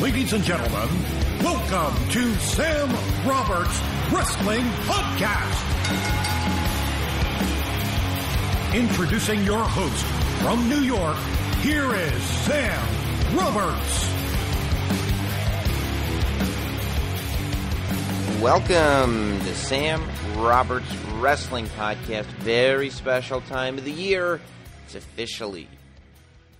Ladies and gentlemen, welcome to Sam Roberts Wrestling Podcast. Introducing your host from New York, here is Sam Roberts. Welcome to Sam Roberts Wrestling Podcast. Very special time of the year. It's officially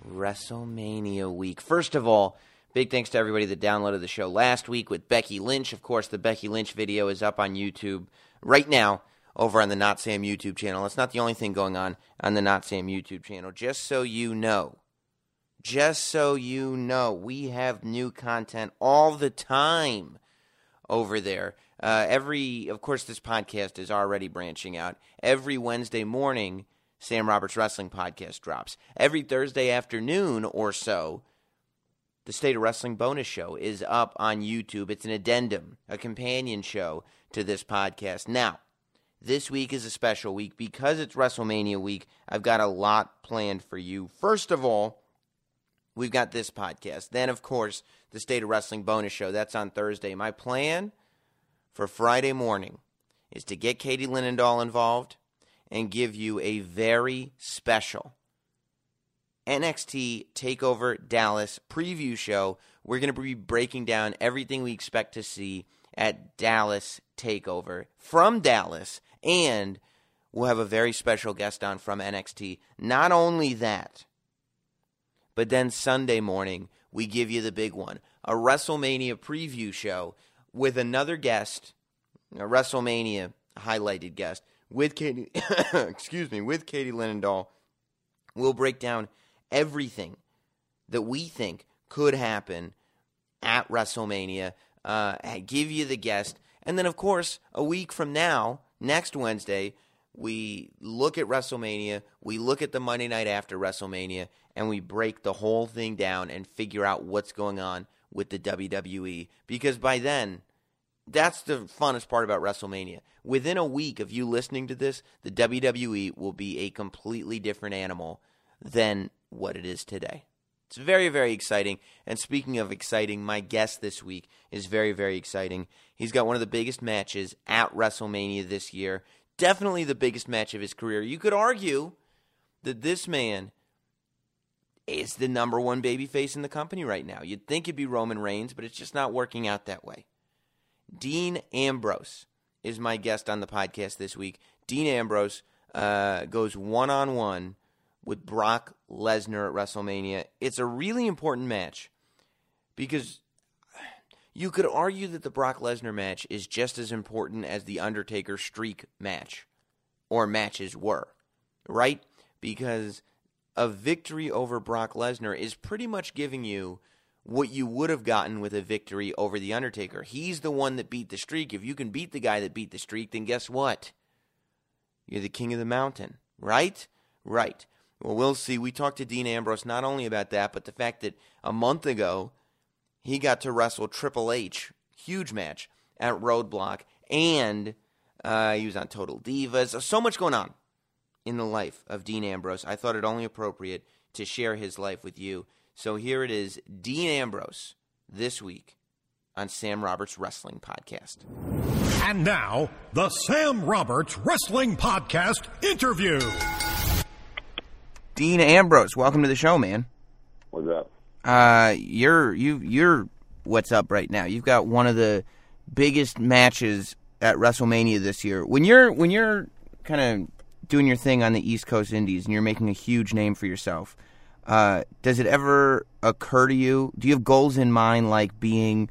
WrestleMania week. First of all, big thanks to everybody that downloaded the show last week with Becky Lynch. Of course, the Becky Lynch video is up on YouTube right now over on the Not Sam YouTube channel. It's not the only thing going on on the Not Sam YouTube channel. Just so you know, just so you know, we have new content all the time over there. Uh, every, of course, this podcast is already branching out. Every Wednesday morning, Sam Roberts Wrestling Podcast drops. Every Thursday afternoon or so, the State of Wrestling bonus show is up on YouTube. It's an addendum, a companion show to this podcast. Now, this week is a special week because it's WrestleMania week. I've got a lot planned for you. First of all, we've got this podcast. Then, of course, the State of Wrestling bonus show. That's on Thursday. My plan for Friday morning is to get Katie Linendoll involved and give you a very special NXT TakeOver Dallas preview show. We're going to be breaking down everything we expect to see at Dallas TakeOver from Dallas and we'll have a very special guest on from NXT. Not only that, but then Sunday morning, we give you the big one a WrestleMania preview show with another guest, a WrestleMania highlighted guest with Katie, excuse me, with Katie Linendoll. We'll break down everything that we think could happen at WrestleMania, uh, give you the guest. And then, of course, a week from now, next Wednesday, we look at WrestleMania, we look at the Monday night after WrestleMania, and we break the whole thing down and figure out what's going on with the WWE. Because by then, that's the funnest part about WrestleMania. Within a week of you listening to this, the WWE will be a completely different animal than what it is today. It's very, very exciting. And speaking of exciting, my guest this week is very, very exciting. He's got one of the biggest matches at WrestleMania this year. Definitely the biggest match of his career. You could argue that this man is the number one babyface in the company right now. You'd think it'd be Roman Reigns, but it's just not working out that way. Dean Ambrose is my guest on the podcast this week. Dean Ambrose uh, goes one on one with Brock Lesnar at WrestleMania. It's a really important match because you could argue that the Brock Lesnar match is just as important as the Undertaker streak match or matches were, right? Because a victory over Brock Lesnar is pretty much giving you what you would have gotten with a victory over the Undertaker. He's the one that beat the streak. If you can beat the guy that beat the streak, then guess what? You're the king of the mountain, right? Right. Well, we'll see. We talked to Dean Ambrose not only about that, but the fact that a month ago he got to wrestle Triple H, huge match at Roadblock, and uh, he was on Total Divas. So much going on in the life of Dean Ambrose. I thought it only appropriate to share his life with you. So here it is Dean Ambrose this week on Sam Roberts Wrestling Podcast. And now, the Sam Roberts Wrestling Podcast interview. Dean Ambrose, welcome to the show, man. What's up? Uh, you're you you're what's up right now. You've got one of the biggest matches at WrestleMania this year. When you're when you're kind of doing your thing on the East Coast Indies and you're making a huge name for yourself, uh, does it ever occur to you? Do you have goals in mind, like being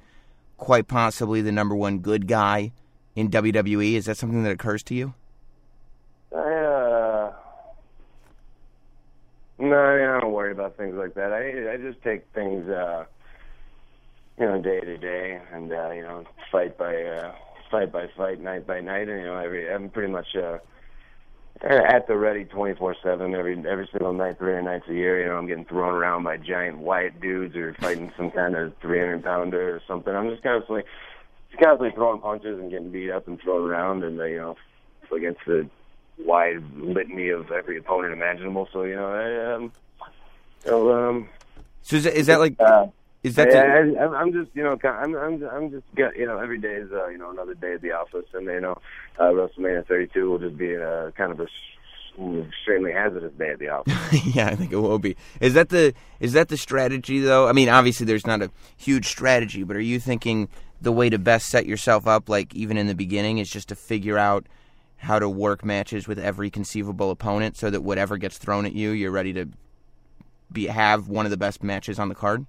quite possibly the number one good guy in WWE? Is that something that occurs to you? Uh, No, I, I don't worry about things like that. I I just take things, uh, you know, day to day, and uh, you know, fight by uh, fight by fight, night by night, and you know, every I'm pretty much uh, at the ready 24/7 every every single night, 300 nights a year. You know, I'm getting thrown around by giant white dudes or fighting some kind of 300 pounder or something. I'm just constantly, just constantly throwing punches and getting beat up and thrown around, and uh, you know, against the wide litany of every opponent imaginable. So you know, I, um, know, um, So is that, is that like uh, is that yeah, the, I, I'm- just, you know, I'm, I'm, I'm just, you know, every day is, uh, you know, another day at the office, and you know, uh, WrestleMania 32 will just be uh, kind of a extremely hazardous day at the office. yeah, I think it will be. Is that the is that the strategy though? I mean, obviously there's not a huge strategy, but are you thinking the way to best set yourself up, like even in the beginning, is just to figure out how to work matches with every conceivable opponent, so that whatever gets thrown at you, you're ready to be have one of the best matches on the card.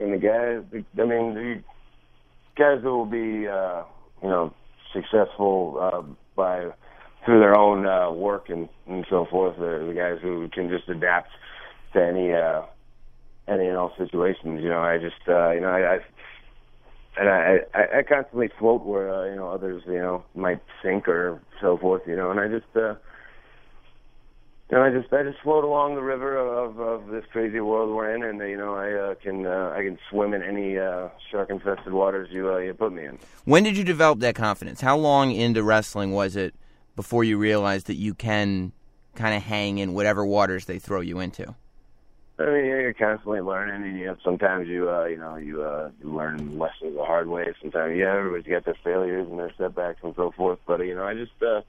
And the guys, I mean, the guys that will be, uh, you know, successful uh, by through their own uh, work and, and so forth, are the guys who can just adapt to any uh, any and all situations. You know, I just, uh, you know, I. I and I, I, I constantly float where uh, you know others you know might sink or so forth, you know, and I just uh, know I just I just float along the river of of this crazy world we're in, and you know I uh, can uh, I can swim in any uh, shark infested waters you uh, you put me in. When did you develop that confidence? How long into wrestling was it before you realized that you can kind of hang in whatever waters they throw you into? I mean, you're constantly learning, and you know, sometimes you, uh, you know, you, uh, you learn lessons the hard way. Sometimes, yeah, everybody's got their failures and their setbacks and so forth. But you know, I just, uh,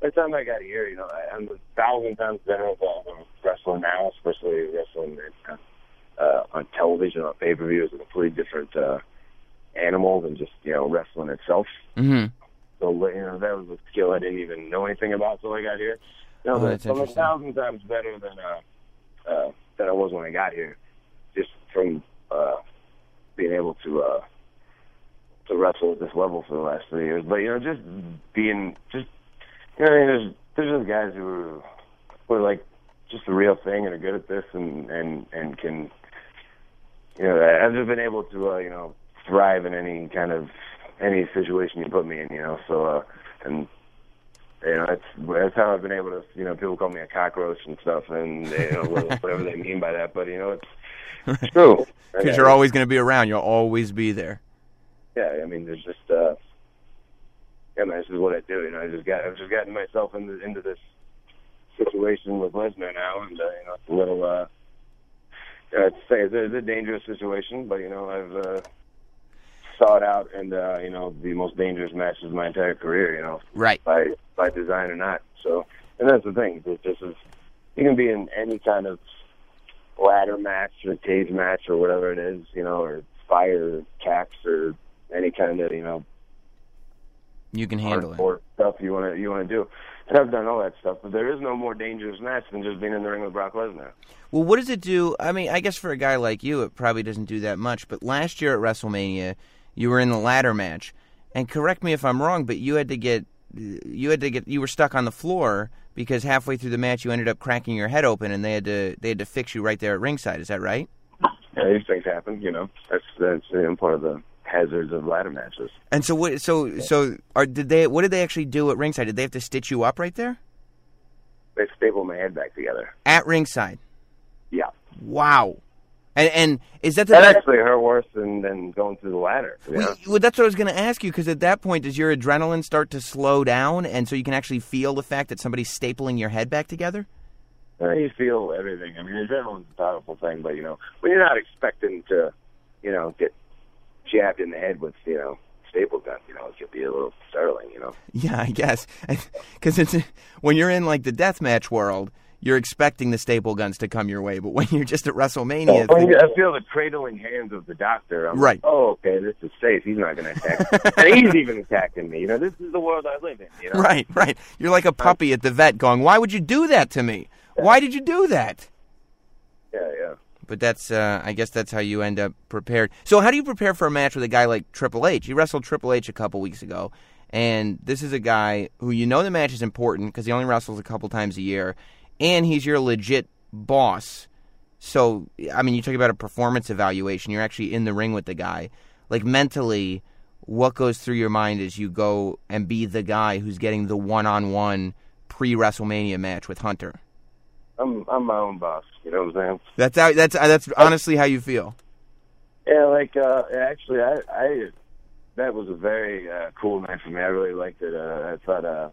by the time I got here, you know, I, I'm a thousand times better at uh, wrestling now, especially wrestling uh, uh, on television on pay per view is a completely different uh, animal than just you know wrestling itself. Mm-hmm. So you know, that was a skill I didn't even know anything about until I got here. You know, Oh, that's I'm a thousand times better than uh, uh, than I was when I got here, just from uh, being able to uh, to wrestle at this level for the last three years. But you know, just being just you know, I mean, there's there's just guys who are, who are like just the real thing and are good at this and and and can you know I've just been able to uh, you know thrive in any kind of any situation you put me in. You know, so uh, and you know, that's that's how I've been able to. You know, people call me a cockroach and stuff, and you know whatever they mean by that. But you know, it's, it's true. Because you're always going to be around. You'll always be there. Yeah, I mean, there's just. uh Yeah, man, this is what I do. You know, I just got I've just gotten myself into into this situation with Lesnar now, and uh, you know, it's a little. uh I'd say it's a, it's a dangerous situation, but you know, I've. uh sought out and uh you know the most dangerous matches of my entire career you know Right. by by design or not. So, and that's the thing. This, this is you can be in any kind of ladder match or cage match or whatever it is, you know, or fire tax or any kind of you know You can handle it. hardcore stuff you want to you want to do. And I've done all that stuff, but there is no more dangerous match than just being in the ring with Brock Lesnar. Well, what does it do? I mean, I guess for a guy like you, it probably doesn't do that much. But last year at WrestleMania, you were in the ladder match, and correct me if I'm wrong, but you had to get you had to get you were stuck on the floor because halfway through the match you ended up cracking your head open, and they had to they had to fix you right there at ringside. Is that right? Yeah, these things happen, you know. That's that's you know, part of the hazards of ladder matches. And so what? So so are did they? What did they actually do at ringside? Did they have to stitch you up right there They stapled my head back together. at ringside? Yeah. Wow. And and is that the That best- actually hurt worse than, than going through the ladder. Well, well, that's what I was going to ask you because at that point, does your adrenaline start to slow down, and so you can actually feel the fact that somebody's stapling your head back together? Uh, you feel everything. I mean, adrenaline's a powerful thing, but you know, when you're not expecting to, you know, get jabbed in the head with, you know, staple gun, you know, it could be a little startling, you know. Yeah, I guess because it's when you're in like the deathmatch world, you're expecting the staple guns to come your way, but when you're just at WrestleMania, oh, things- you- I feel the cradling hands of the doctor. I'm Right. Like, oh, okay, this is safe. He's not going to attack. and he's even attacking me. You know, this is the world I live in. You know. right, right, you're like a puppy at the vet going, "Why would you do that to me? Why did you do that?" Yeah, yeah. But that's, uh, I guess, that's how you end up prepared. So, how do you prepare for a match with a guy like Triple H? He wrestled Triple H a couple weeks ago, and this is a guy who you know the match is important because he only wrestles a couple times a year, and he's your legit boss. So, I mean, you talk about a performance evaluation. You're actually in the ring with the guy. Like mentally, what goes through your mind as you go and be the guy who's getting the one-on-one pre WrestleMania match with Hunter? I'm I'm my own boss. You know what I'm saying? That's how, that's that's honestly how you feel. Yeah, like uh actually, I I that was a very uh, cool night for me. I really liked it. Uh, I thought uh,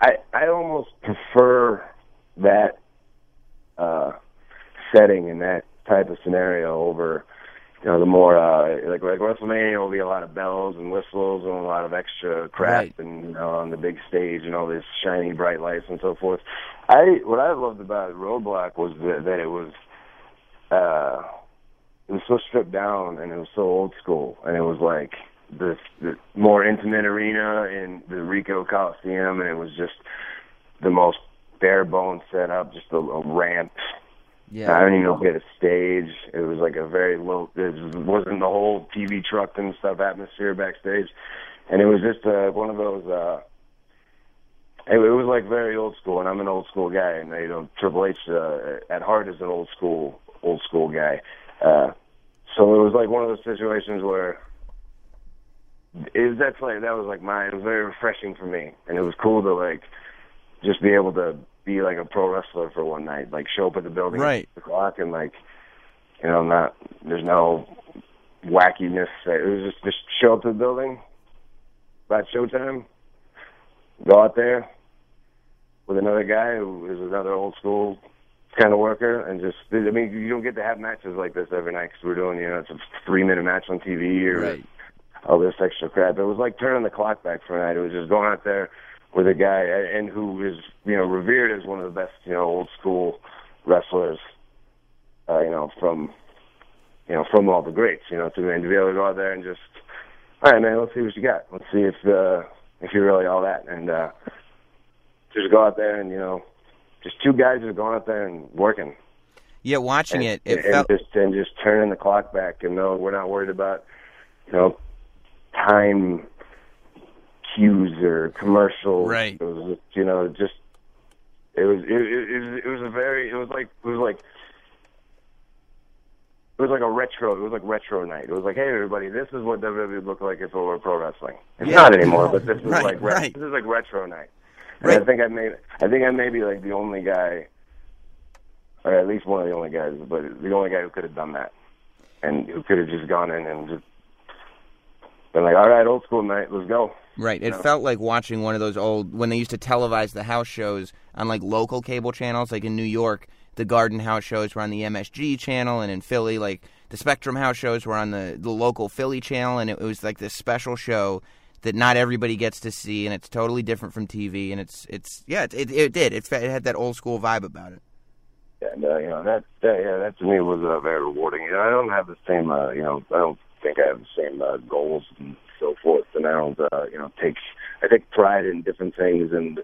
I I almost prefer that uh setting and that type of scenario over you know, the more uh like like WrestleMania will be a lot of bells and whistles and a lot of extra crap Right. and you know on the big stage and all this shiny bright lights and so forth. I what I loved about Roadblock was that, that it was uh it was so stripped down and it was so old school and it was like this, this more intimate arena in the Ricoh Coliseum and it was just the most bare bones setup, just a, a ramp I didn't even get a stage. It was like a very low. It wasn't the whole TV truck and stuff atmosphere backstage, and it was just uh, one of those. uh it, it was like very old school, and I'm an old school guy, and you know Triple H uh, at heart is an old school old school guy. Uh, so it was like one of those situations where was that's like that was like mine. It was very refreshing for me, and it was cool to like just be able to be like a pro wrestler for one night, like show up at the building Right. at o'clock and like you know not there's no wackiness. It was just just show up to the building about showtime, go out there with another guy who is another old school kind of worker, and just I mean you don't get to have matches like this every night because we're doing you know it's a three minute match on TV or Right. all this extra crap. It was like turning the clock back for a night. It was just going out there with a guy and who is you know revered as one of the best you know old school wrestlers. Uh, you know from you know from all the greats. You know to and to be able to go out there and just all right, man. Let's see what you got. Let's see if uh, if you're really all that and uh, just go out there and you know just two guys just going out there and working Yeah, watching it, it and felt just and just turning the clock back and no, we're not worried about you know time cues or commercials. Right. It was just, you know just it was it, it, it was a very it was like it was like it was like a retro. It was like retro night. It was like, hey, everybody, this is what WWE would look like if it were pro wrestling. It's Yeah. not anymore, but this is Right, like re- right. this is like retro night. And Right. I think I may I think I may be like the only guy, or at least one of the only guys, but the only guy who could have done that, and who could have just gone in and just been like, all right, old school night, let's go. Right. It No. felt like watching one of those old when they used to televise the house shows on like local cable channels, like in New York, the Garden House shows were on the MSG channel, and in Philly, like the Spectrum House shows were on the the local Philly channel, and it, was like this special show that not everybody gets to see, and it's totally different from TV, and it's it's yeah, it it, it did it, it had that old school vibe about it. And uh, you know that, that yeah, that to me was uh, very rewarding. You know, I don't have the same uh, you know I don't think I have the same uh, goals and so forth, and I don't uh, you know take I take pride in different things and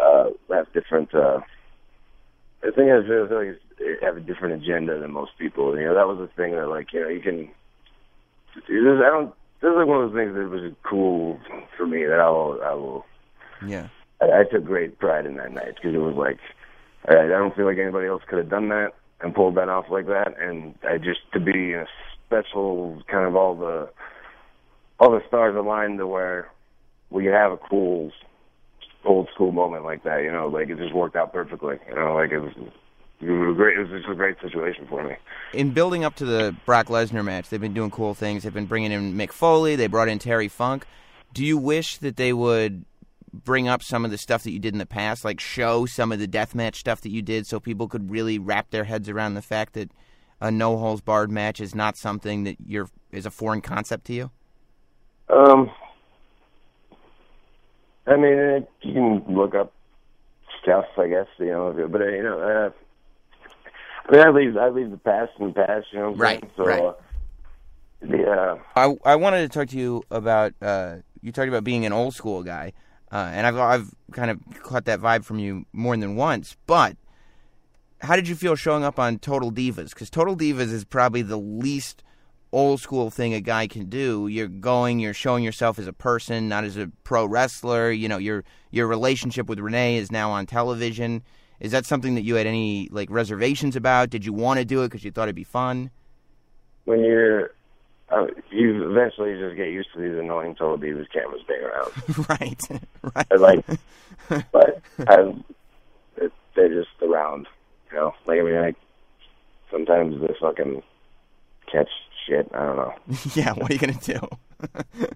uh, have different. Uh, I think I feel like it's- I have a different agenda than most people. You know, that was the thing that like you know you can. This, I don't. This is like one of those things that was cool for me that I will I will Yeah. I, I took great pride in that night because it was like, all right, I don't feel like anybody else could have done that and pulled that off like that, and I just to be in a special kind of all the all the stars aligned to where we could have a cool old school moment like that, you know, like it just worked out perfectly, you know, like it was. It was a great. It was just a great situation for me. in building up to the Brock Lesnar match, they've been doing cool things. They've been bringing in Mick Foley. They brought in Terry Funk. Do you wish that they would bring up some of the stuff that you did in the past, like show some of the deathmatch stuff that you did, so people could really wrap their heads around the fact that a no holds barred match is not something that you're is a foreign concept to you? Um, I mean, you can look up stuff, I guess, you know, but uh, you know, uh, I mean, I leave I leave the past in the past, you know. Right, saying? So, right. uh, uh, I I wanted to talk to you about uh, you talked about being an old school guy, uh, and I've I've kind of caught that vibe from you more than once. But how did you feel showing up on Total Divas? Because Total Divas is probably the least old school thing a guy can do. You're going, you're showing yourself as a person, not as a pro wrestler. You know, your your relationship with Renee is now on television. Is that something that you had any like reservations about? Did you want to do it because you thought it'd be fun? When you're, uh, you eventually just get used to these annoying Total Divas cameras being around. right, right. And, like, but I, it, they're just around. You know, like I mean, like sometimes they fucking catch shit. I don't know. yeah, what are you gonna do?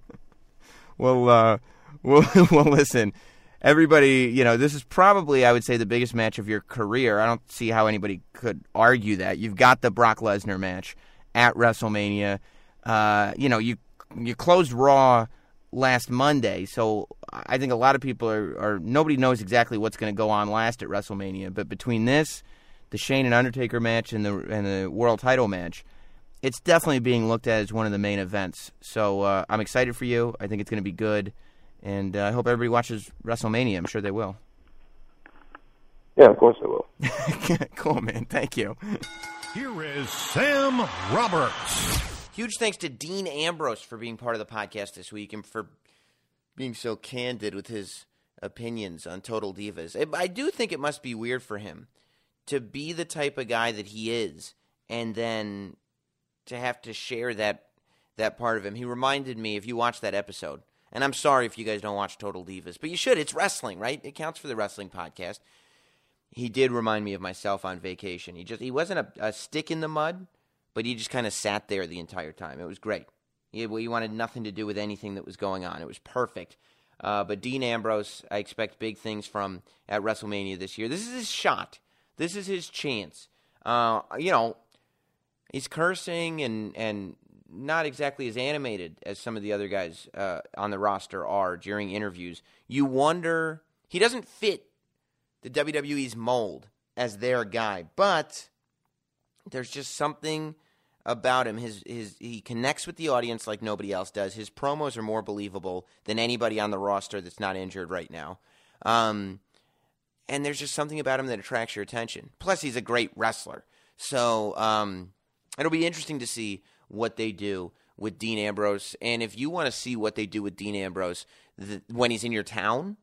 well, uh, well, well, listen, everybody. You know, this is probably, I would say, the biggest match of your career. I don't see how anybody could argue that. You've got the Brock Lesnar match at WrestleMania. Uh, you know, you you closed Raw last Monday, so I think a lot of people are, are nobody knows exactly what's going to go on last at WrestleMania. But between this, the Shane and Undertaker match, and the and the World Title match it's definitely being looked at as one of the main events. So uh, I'm excited for you. I think it's going to be good, and uh, I hope everybody watches WrestleMania. I'm sure they will. Yeah, of course they will. cool, man. Thank you. Here is Sam Roberts. Huge thanks to Dean Ambrose for being part of the podcast this week and for being so candid with his opinions on Total Divas. I do think it must be weird for him to be the type of guy that he is and then to have to share that that part of him. He reminded me if you watch that episode, and I'm sorry if you guys don't watch Total Divas, but you should. It's wrestling, right? It counts for the wrestling podcast. He did remind me of myself on vacation. He just he wasn't a, a stick in the mud, but he just kind of sat there the entire time. It was great. He, he wanted nothing to do with anything that was going on. It was perfect. Uh, but Dean Ambrose, I expect big things from at WrestleMania this year. This is his shot. This is his chance. Uh, you know, he's cursing and and not exactly as animated as some of the other guys uh, on the roster are during interviews. You wonder he doesn't fit the WWE's mold as their guy, but there's just something about him. His his he connects with the audience like nobody else does. His promos are more believable than anybody on the roster that's not injured right now. Um, and there's just something about him that attracts your attention. Plus, he's a great wrestler. So um, it'll be interesting to see what they do with Dean Ambrose. And if you want to see what they do with Dean Ambrose th- when he's in your town,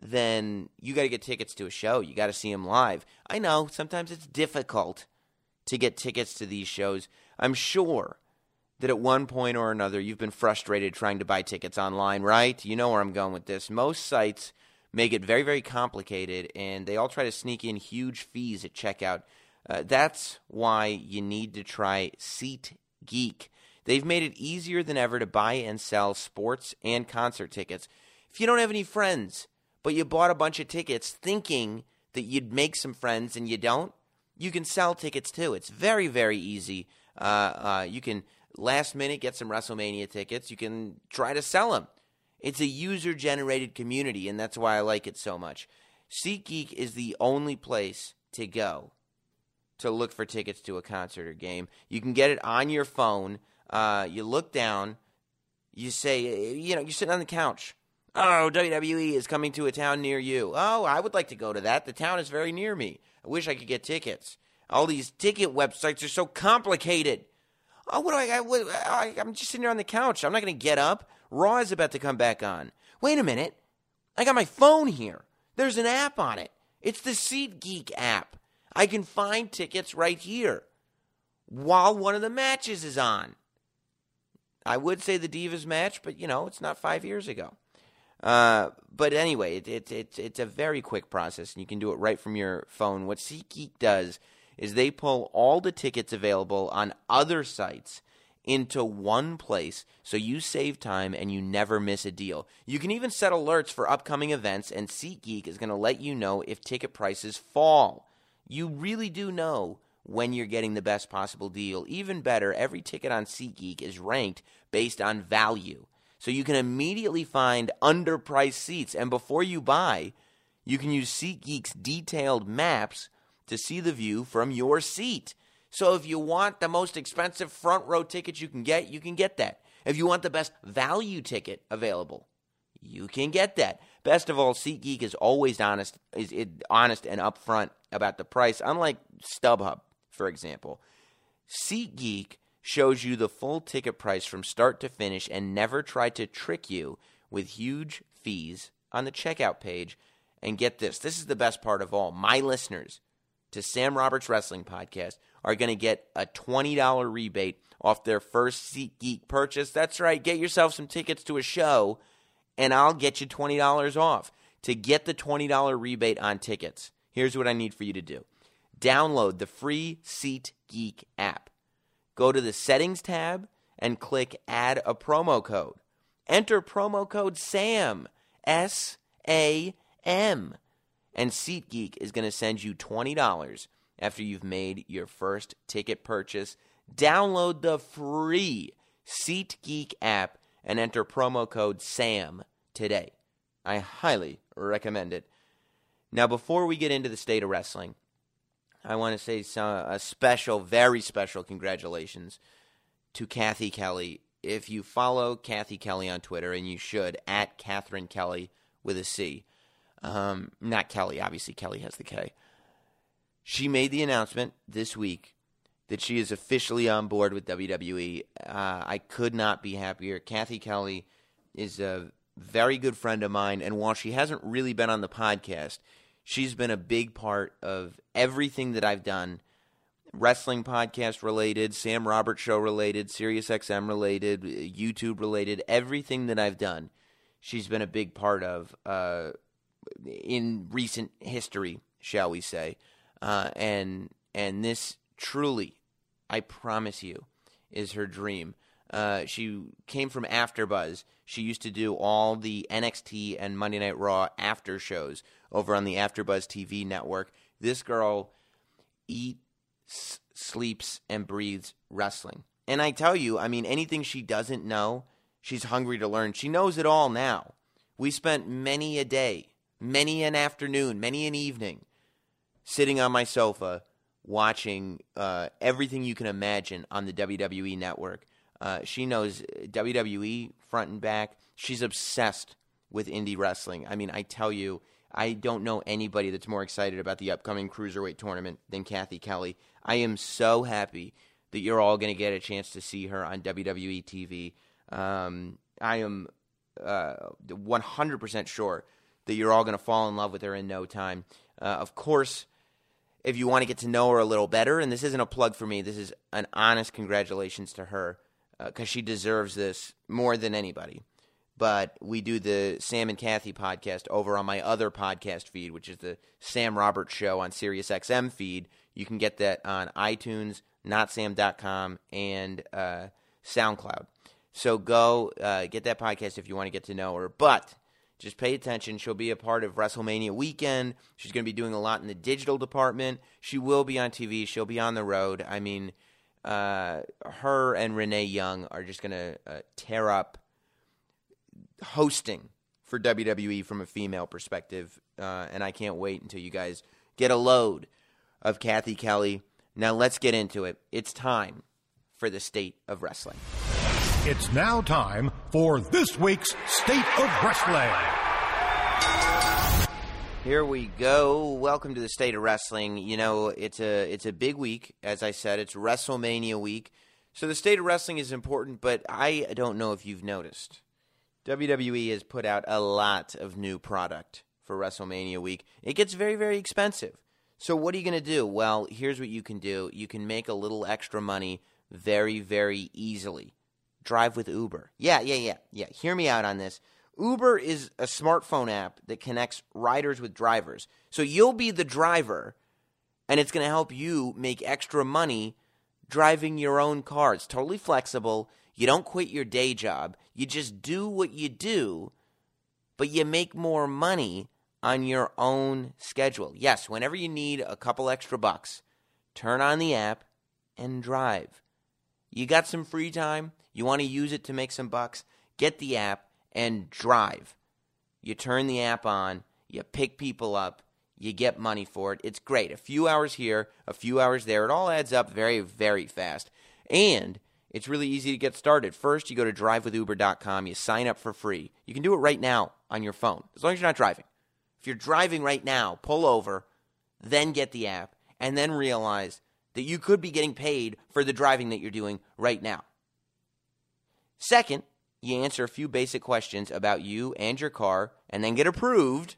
then you got to get tickets to a show. You got to see him live. I know sometimes it's difficult to get tickets to these shows. I'm sure that at one point or another you've been frustrated trying to buy tickets online, right? You know where I'm going with this. Most sites make it very, very complicated, and they all try to sneak in huge fees at checkout. Uh, that's why you need to try SeatGeek. They've made it easier than ever to buy and sell sports and concert tickets. If you don't have any friends, but you bought a bunch of tickets thinking that you'd make some friends and you don't, you can sell tickets too. It's very, very easy. Uh, uh, you can last minute get some WrestleMania tickets. You can try to sell them. It's a user generated community, and that's why I like it so much. SeatGeek is the only place to go to look for tickets to a concert or game. You can get it on your phone. Uh, you look down, you say, you know, you're sitting on the couch. Oh, WWE is coming to a town near you. Oh, I would like to go to that. The town is very near me. I wish I could get tickets. All these ticket websites are so complicated. Oh, what do I, I, what, I I'm just sitting here on the couch. I'm not going to get up. Raw is about to come back on. Wait a minute. I got my phone here. There's an app on it. It's the SeatGeek app. I can find tickets right here while one of the matches is on. I would say the Divas match, but you know, it's not five years ago. Uh, but anyway, it, it, it, it's a very quick process, and you can do it right from your phone. What SeatGeek does is they pull all the tickets available on other sites into one place so you save time and you never miss a deal. You can even set alerts for upcoming events, and SeatGeek is going to let you know if ticket prices fall you really do know when you're getting the best possible deal. Even better, every ticket on SeatGeek is ranked based on value. So you can immediately find underpriced seats. And before you buy, you can use SeatGeek's detailed maps to see the view from your seat. So if you want the most expensive front row ticket you can get, you can get that. If you want the best value ticket available, you can get that. Best of all, SeatGeek is always honest, is honest and upfront about the price, unlike StubHub, for example. SeatGeek shows you the full ticket price from start to finish and never try to trick you with huge fees on the checkout page. And get this this is the best part of all. My listeners to Sam Roberts Wrestling Podcast are going to get a $20 rebate off their first SeatGeek purchase. That's right, get yourself some tickets to a show, and I'll get you $20 off. To get the $20 rebate on tickets, here's what I need for you to do download the free SeatGeek app. Go to the Settings tab and click Add a promo code. Enter promo code SAM, S A M, and SeatGeek is going to send you $20 after you've made your first ticket purchase. Download the free SeatGeek app and enter promo code SAM today. I highly recommend it. Now, before we get into the state of wrestling, I want to say some, a special, very special congratulations to Cathy Kelley. If you follow Cathy Kelley on Twitter, and you should, at Catherine Kelly with a C, um, not Kelly, obviously, Kelly has the K. She made the announcement this week that she is officially on board with WWE. Uh, I could not be happier. Cathy Kelley is a very good friend of mine, and while she hasn't really been on the podcast, she's been a big part of everything that I've done wrestling podcast related, Sam Roberts show related, SiriusXM related, YouTube related, everything that I've done. She's been a big part of uh, in recent history, shall we say? Uh, and and this truly, I promise you, is her dream. Uh, she came from AfterBuzz. She used to do all the NXT and Monday Night Raw after shows over on the AfterBuzz TV network. This girl eats, sleeps, and breathes wrestling. And I tell you, I mean, anything she doesn't know, she's hungry to learn. She knows it all now. We spent many a day, many an afternoon, many an evening sitting on my sofa watching uh, everything you can imagine on the WWE network. Uh, she knows WWE front and back. She's obsessed with indie wrestling. I mean, I tell you, I don't know anybody that's more excited about the upcoming cruiserweight tournament than Cathy Kelley. I am so happy that you're all going to get a chance to see her on WWE TV. Um, I am uh, 100% sure that you're all going to fall in love with her in no time. Uh, of course, if you want to get to know her a little better, and this isn't a plug for me, this is an honest congratulations to her because uh, she deserves this more than anybody. But we do the Sam and Cathy podcast over on my other podcast feed, which is the Sam Roberts Show on SiriusXM feed. You can get that on iTunes, notsam.com, and uh, SoundCloud. So go uh, get that podcast if you want to get to know her. But just pay attention. She'll be a part of WrestleMania weekend. She's going to be doing a lot in the digital department. She will be on TV. She'll be on the road. I mean, uh, her and Renee Young are just going to uh, tear up hosting for WWE from a female perspective. Uh, and I can't wait until you guys get a load of Cathy Kelley. Now let's get into it. It's time for the state of wrestling. It's now time for this week's State of Wrestling. Here we go. Welcome to the state of wrestling. You know, it's a it's a big week. As I said, it's WrestleMania week. So the state of wrestling is important, but I don't know if you've noticed. WWE has put out a lot of new product for WrestleMania week. It gets very, very expensive. So what are you going to do? Well, here's what you can do. You can make a little extra money very, very easily drive with Uber. Yeah, yeah, yeah, yeah. Hear me out on this. Uber is a smartphone app that connects riders with drivers. So you'll be the driver, and it's going to help you make extra money driving your own car. It's totally flexible. You don't quit your day job. You just do what you do, but you make more money on your own schedule. Yes, whenever you need a couple extra bucks, turn on the app and drive. You got some free time? You want to use it to make some bucks? Get the app and drive. You turn the app on, you pick people up, you get money for it. It's great. A few hours here, a few hours there. It all adds up very, very fast. And it's really easy to get started. First, you go to drivewithuber.com, you sign up for free. You can do it right now on your phone, as long as you're not driving. If you're driving right now, pull over, then get the app, and then realize that you could be getting paid for the driving that you're doing right now. Second, you answer a few basic questions about you and your car and then get approved.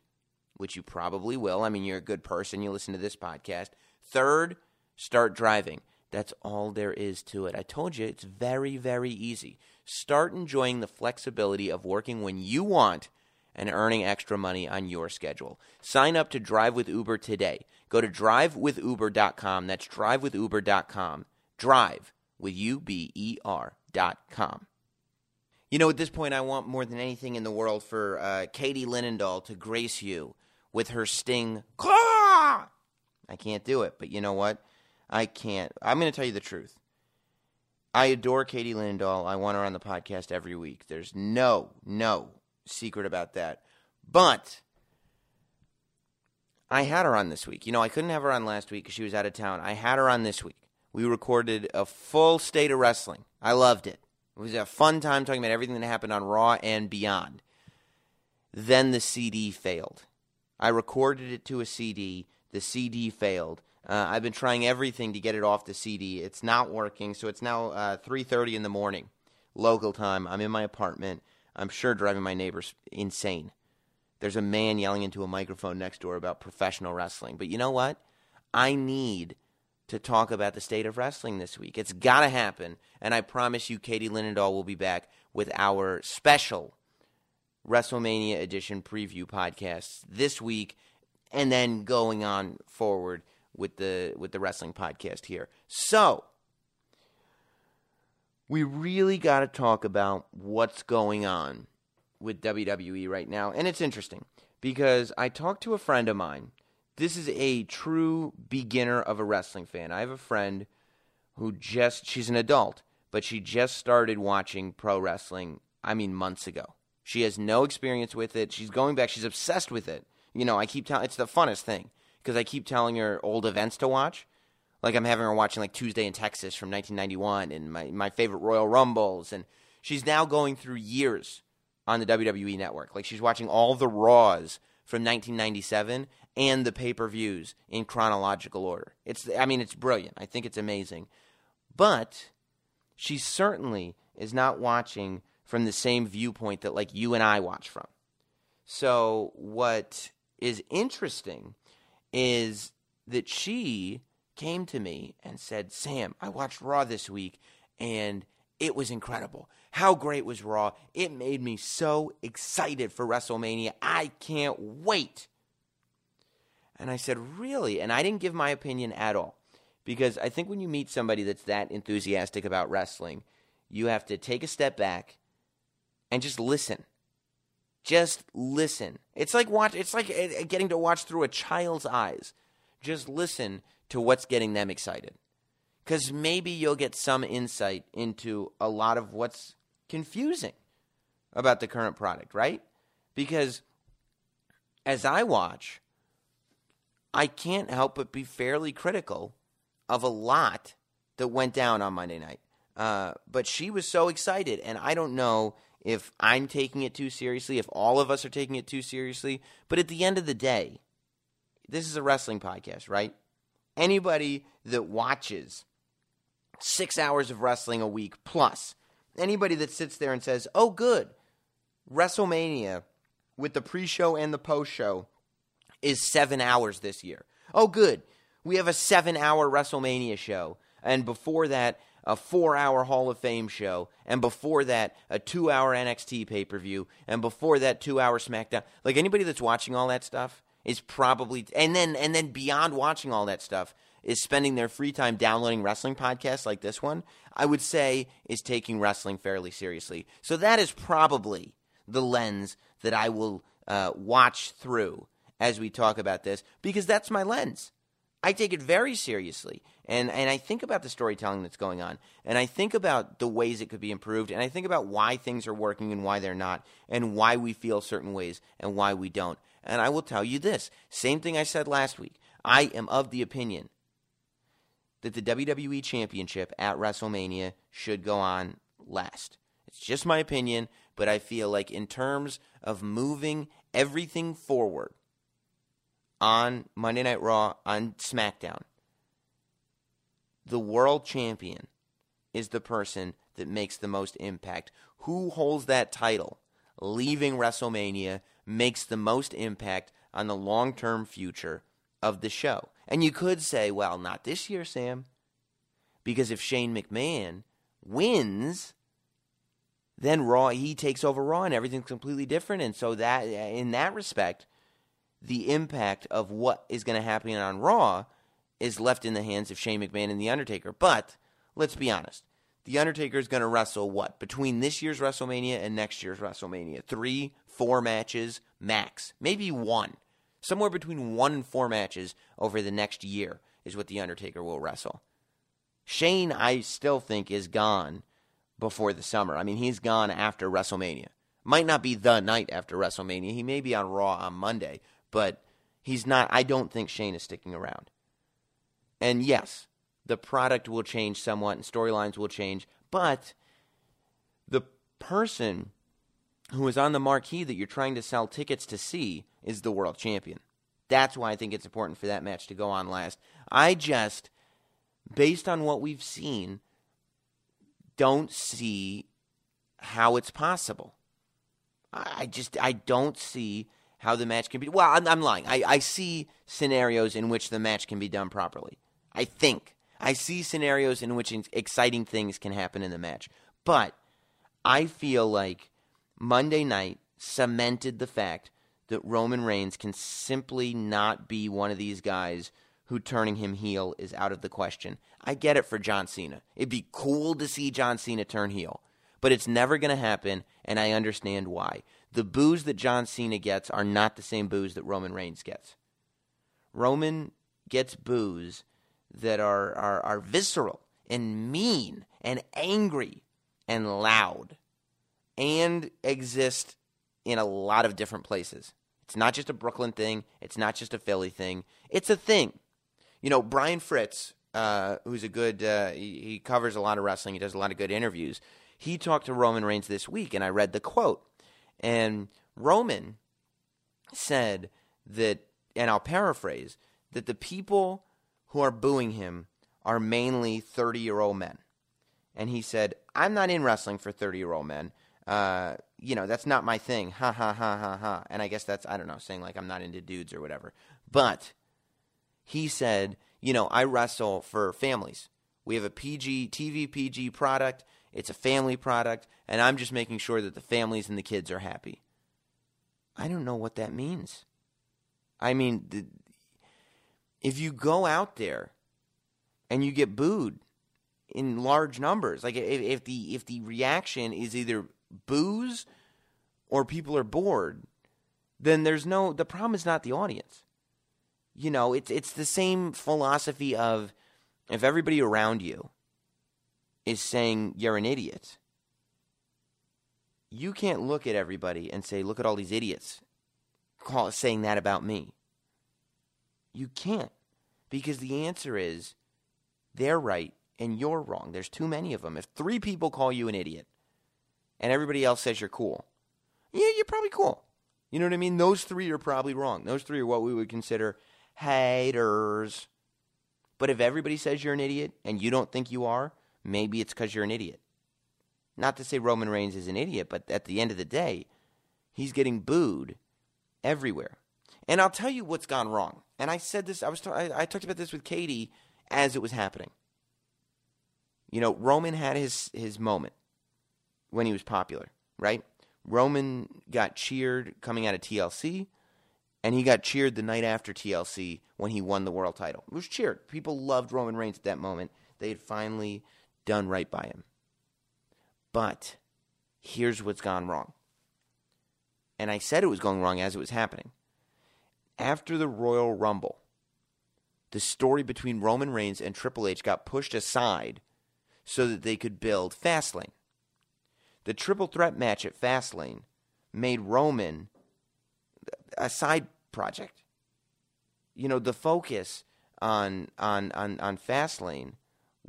which you probably will. I mean, you're a good person. You listen to this podcast. Third, start driving. That's all there is to it. I told you it's very, very easy. Start enjoying the flexibility of working when you want and earning extra money on your schedule. Sign up to Drive with Uber today. Go to drivewithuber.com. That's drivewithuber.com. Drive with U B E R.com. You know, at this point, I want more than anything in the world for uh, Katie Linendoll to grace you with her sting. Claw! I can't do it, but you know what? I can't. I'm going to tell you the truth. I adore Katie Linendoll. I want her on the podcast every week. There's no, no secret about that. But I had her on this week. You know, I couldn't have her on last week because she was out of town. I had her on this week. We recorded a full state of wrestling. I loved it. It was a fun time talking about everything that happened on Raw and beyond. Then the CD failed. I recorded it to a CD. The CD failed. Uh, I've been trying everything to get it off the CD. It's not working. So it's now uh, 3:30 in the morning, local time. I'm in my apartment. I'm sure driving my neighbors insane. There's a man yelling into a microphone next door about professional wrestling. But you know what? I need to talk about the state of wrestling this week. It's got to happen. And I promise you, Katie Linendoll will be back with our special WrestleMania edition preview podcast this week and then going on forward with the with the wrestling podcast here. So, we really got to talk about what's going on with WWE right now. And it's interesting because I talked to a friend of mine. This is a true beginner of a wrestling fan. I have a friend who just, she's an adult, but she just started watching pro wrestling, I mean, months ago. She has no experience with it. She's going back, she's obsessed with it. You know, I keep telling, it's the funnest thing because I keep telling her old events to watch. Like I'm having her watching like Tuesday in Texas from 1991 and my, my favorite Royal Rumbles. And she's now going through years on the WWE network. Like she's watching all the Raws from 1997 and the pay-per-views in chronological order. It's I mean it's brilliant. I think it's amazing. But she certainly is not watching from the same viewpoint that like you and I watch from. So what is interesting is that she came to me and said, Sam, I watched Raw this week and it was incredible. How great was Raw? It made me so excited for WrestleMania. I can't wait. And I said, Really? And I didn't give my opinion at all. Because I think when you meet somebody that's that enthusiastic about wrestling, you have to take a step back and just listen. Just listen. It's like watch it's like eh, eh, getting to watch through a child's eyes. Just listen to what's getting them excited. Because maybe you'll get some insight into a lot of what's confusing about the current product, right? Because as I watch, I can't help but be fairly critical of a lot that went down on Monday night. Uh, but she was so excited, and I don't know if I'm taking it too seriously, if all of us are taking it too seriously. But at the end of the day, this is a wrestling podcast, right? Anybody that watches six hours of wrestling a week plus, anybody that sits there and says, oh, good, WrestleMania with the pre show and the post show is seven hours this year. Oh, good, we have a seven hour WrestleMania show. And before that, a four hour Hall of Fame show, and before that, a two hour NXT pay per view, and before that, two hour SmackDown. Like anybody that's watching all that stuff is probably and then and then beyond watching all that stuff is spending their free time downloading wrestling podcasts like this one, I would say is taking wrestling fairly seriously. So that is probably the lens that I will uh, watch through as we talk about this because that's my lens. I take it very seriously. And, and I think about the storytelling that's going on. And I think about the ways it could be improved. And I think about why things are working and why they're not. And why we feel certain ways and why we don't. And I will tell you this same thing I said last week. I am of the opinion that the WWE Championship at WrestleMania should go on last. It's just my opinion, but I feel like in terms of moving everything forward on Monday Night Raw, on SmackDown, the world champion is the person that makes the most impact. Who holds that title leaving WrestleMania makes the most impact on the long term future of the show. And you could say, well, not this year, Sam. Because if Shane McMahon wins, then Raw he takes over Raw and everything's completely different. And so that in that respect, the impact of what is going to happen on Raw is left in the hands of Shane McMahon and The Undertaker. But let's be honest. The Undertaker is going to wrestle what? Between this year's WrestleMania and next year's WrestleMania? Three, four matches max. Maybe one. Somewhere between one and four matches over the next year is what The Undertaker will wrestle. Shane, I still think, is gone before the summer. I mean, he's gone after WrestleMania. Might not be the night after WrestleMania. He may be on Raw on Monday, but he's not. I don't think Shane is sticking around. And yes, the product will change somewhat and storylines will change, but the person who is on the marquee that you're trying to sell tickets to see is the world champion. That's why I think it's important for that match to go on last. I just, based on what we've seen, don't see how it's possible. I just I don't see how the match can be. Well, I'm, I'm lying. I, I see scenarios in which the match can be done properly. I think I see scenarios in which exciting things can happen in the match, but I feel like Monday night cemented the fact that Roman Reigns can simply not be one of these guys who turning him heel is out of the question. I get it for John Cena. It'd be cool to see John Cena turn heel, but it's never going to happen, and I understand why. The boos that John Cena gets are not the same boos that Roman Reigns gets. Roman gets boos that are, are, are visceral and mean and angry and loud and exist in a lot of different places. It's not just a Brooklyn thing. It's not just a Philly thing. It's a thing. You know, Brian Fritz, uh, who's a good, uh, he, he covers a lot of wrestling. He does a lot of good interviews. He talked to Roman Reigns this week, and I read the quote. And Roman said that, and I'll paraphrase, that the people who are booing him are mainly 30 year old men. And he said, I'm not in wrestling for 30 year old men. Uh, you know, that's not my thing. Ha ha ha ha ha. And I guess that's, I don't know, saying like I'm not into dudes or whatever. But he said, you know, I wrestle for families. We have a PG, TV PG product. It's a family product. And I'm just making sure that the families and the kids are happy. I don't know what that means. I mean, the, if you go out there and you get booed in large numbers, like if, if the if the reaction is either boos or people are bored, then there's no the problem is not the audience. You know, it's it's the same philosophy of if everybody around you is saying you're an idiot, you can't look at everybody and say, "Look at all these idiots," call saying that about me. You can't. Because the answer is they're right and you're wrong. There's too many of them. If three people call you an idiot and everybody else says you're cool, yeah, you're probably cool. You know what I mean? Those three are probably wrong. Those three are what we would consider haters. But if everybody says you're an idiot and you don't think you are, maybe it's because you're an idiot. Not to say Roman Reigns is an idiot, but at the end of the day, he's getting booed everywhere. And I'll tell you what's gone wrong. And I said this, I was, ta- I, I talked about this with Katie as it was happening. You know, Roman had his his moment when he was popular, right? Roman got cheered coming out of TLC, and he got cheered the night after TLC when he won the world title. It was cheered. People loved Roman Reigns at that moment. They had finally done right by him. But here's what's gone wrong. And I said it was going wrong as it was happening after the Royal Rumble, the story between Roman Reigns and Triple H got pushed aside so that they could build Fastlane. The triple threat match at Fastlane made Roman a side project. You know, the focus on on on, on Fastlane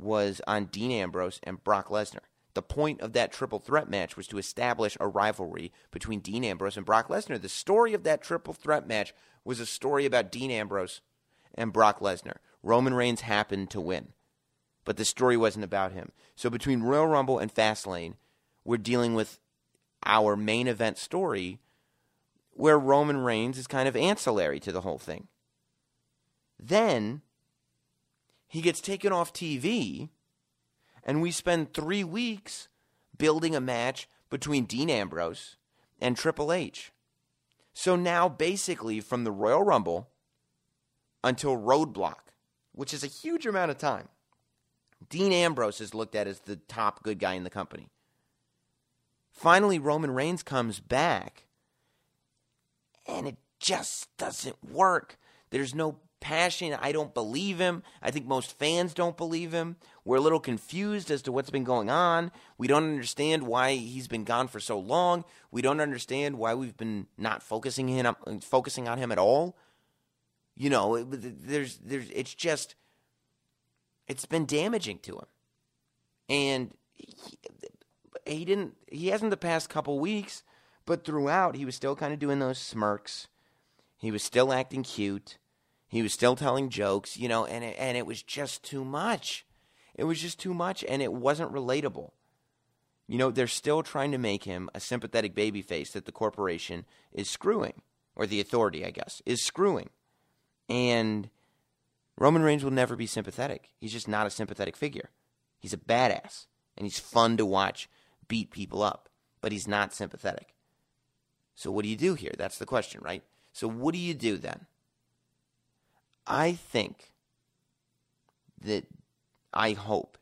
was on Dean Ambrose and Brock Lesnar. The point of that triple threat match was to establish a rivalry between Dean Ambrose and Brock Lesnar. The story of that triple threat match was a story about Dean Ambrose and Brock Lesnar. Roman Reigns happened to win, but the story wasn't about him. So between Royal Rumble and Fastlane, we're dealing with our main event story where Roman Reigns is kind of ancillary to the whole thing. Then he gets taken off TV, and we spend three weeks building a match between Dean Ambrose and Triple H. So now, basically, from the Royal Rumble until Roadblock, which is a huge amount of time, Dean Ambrose is looked at as the top good guy in the company. Finally, Roman Reigns comes back, and it just doesn't work. There's no passion. I don't believe him. I think most fans don't believe him. We're a little confused as to what's been going on. We don't understand why he's been gone for so long. We don't understand why we've been not focusing him focusing on him at all. You know, there's there's it's just it's been damaging to him. And he, he didn't he hasn't the past couple weeks, but throughout he was still kind of doing those smirks. He was still acting cute. He was still telling jokes, you know, and it, and it was just too much. It was just too much and it wasn't relatable. You know, they're still trying to make him a sympathetic babyface that the corporation is screwing, or the authority, I guess, is screwing. And Roman Reigns will never be sympathetic. He's just not a sympathetic figure. He's a badass, and he's fun to watch beat people up, but he's not sympathetic. So, what do you do here? That's the question, right? So, what do you do then? I think that I hope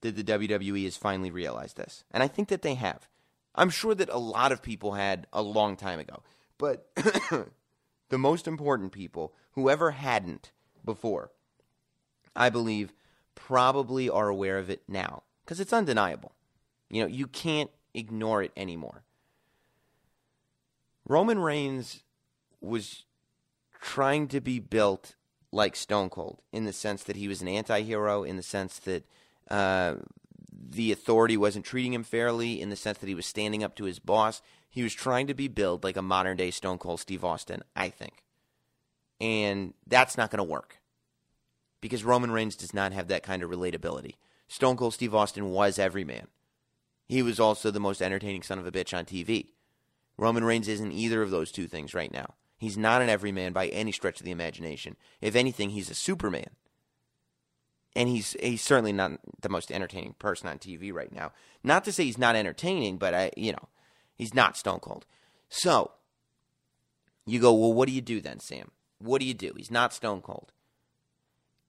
that the WWE has finally realized this. And I think that they have. I'm sure that a lot of people had a long time ago. But the most important people, whoever hadn't before, I believe probably are aware of it now because it's undeniable. You know, you can't ignore it anymore. Roman Reigns was trying to be built like Stone Cold in the sense that he was an anti hero, in the sense that uh, the authority wasn't treating him fairly, in the sense that he was standing up to his boss. He was trying to be built like a modern day Stone Cold Steve Austin, I think. And that's not going to work because Roman Reigns does not have that kind of relatability. Stone Cold Steve Austin was every man. He was also the most entertaining son of a bitch on TV. Roman Reigns isn't either of those two things right now. He's not an everyman by any stretch of the imagination. If anything, he's a Superman. And he's he's certainly not the most entertaining person on TV right now. Not to say he's not entertaining, but I you know, he's not Stone Cold. So you go, well, what do you do then, Sam? What do you do? He's not Stone Cold.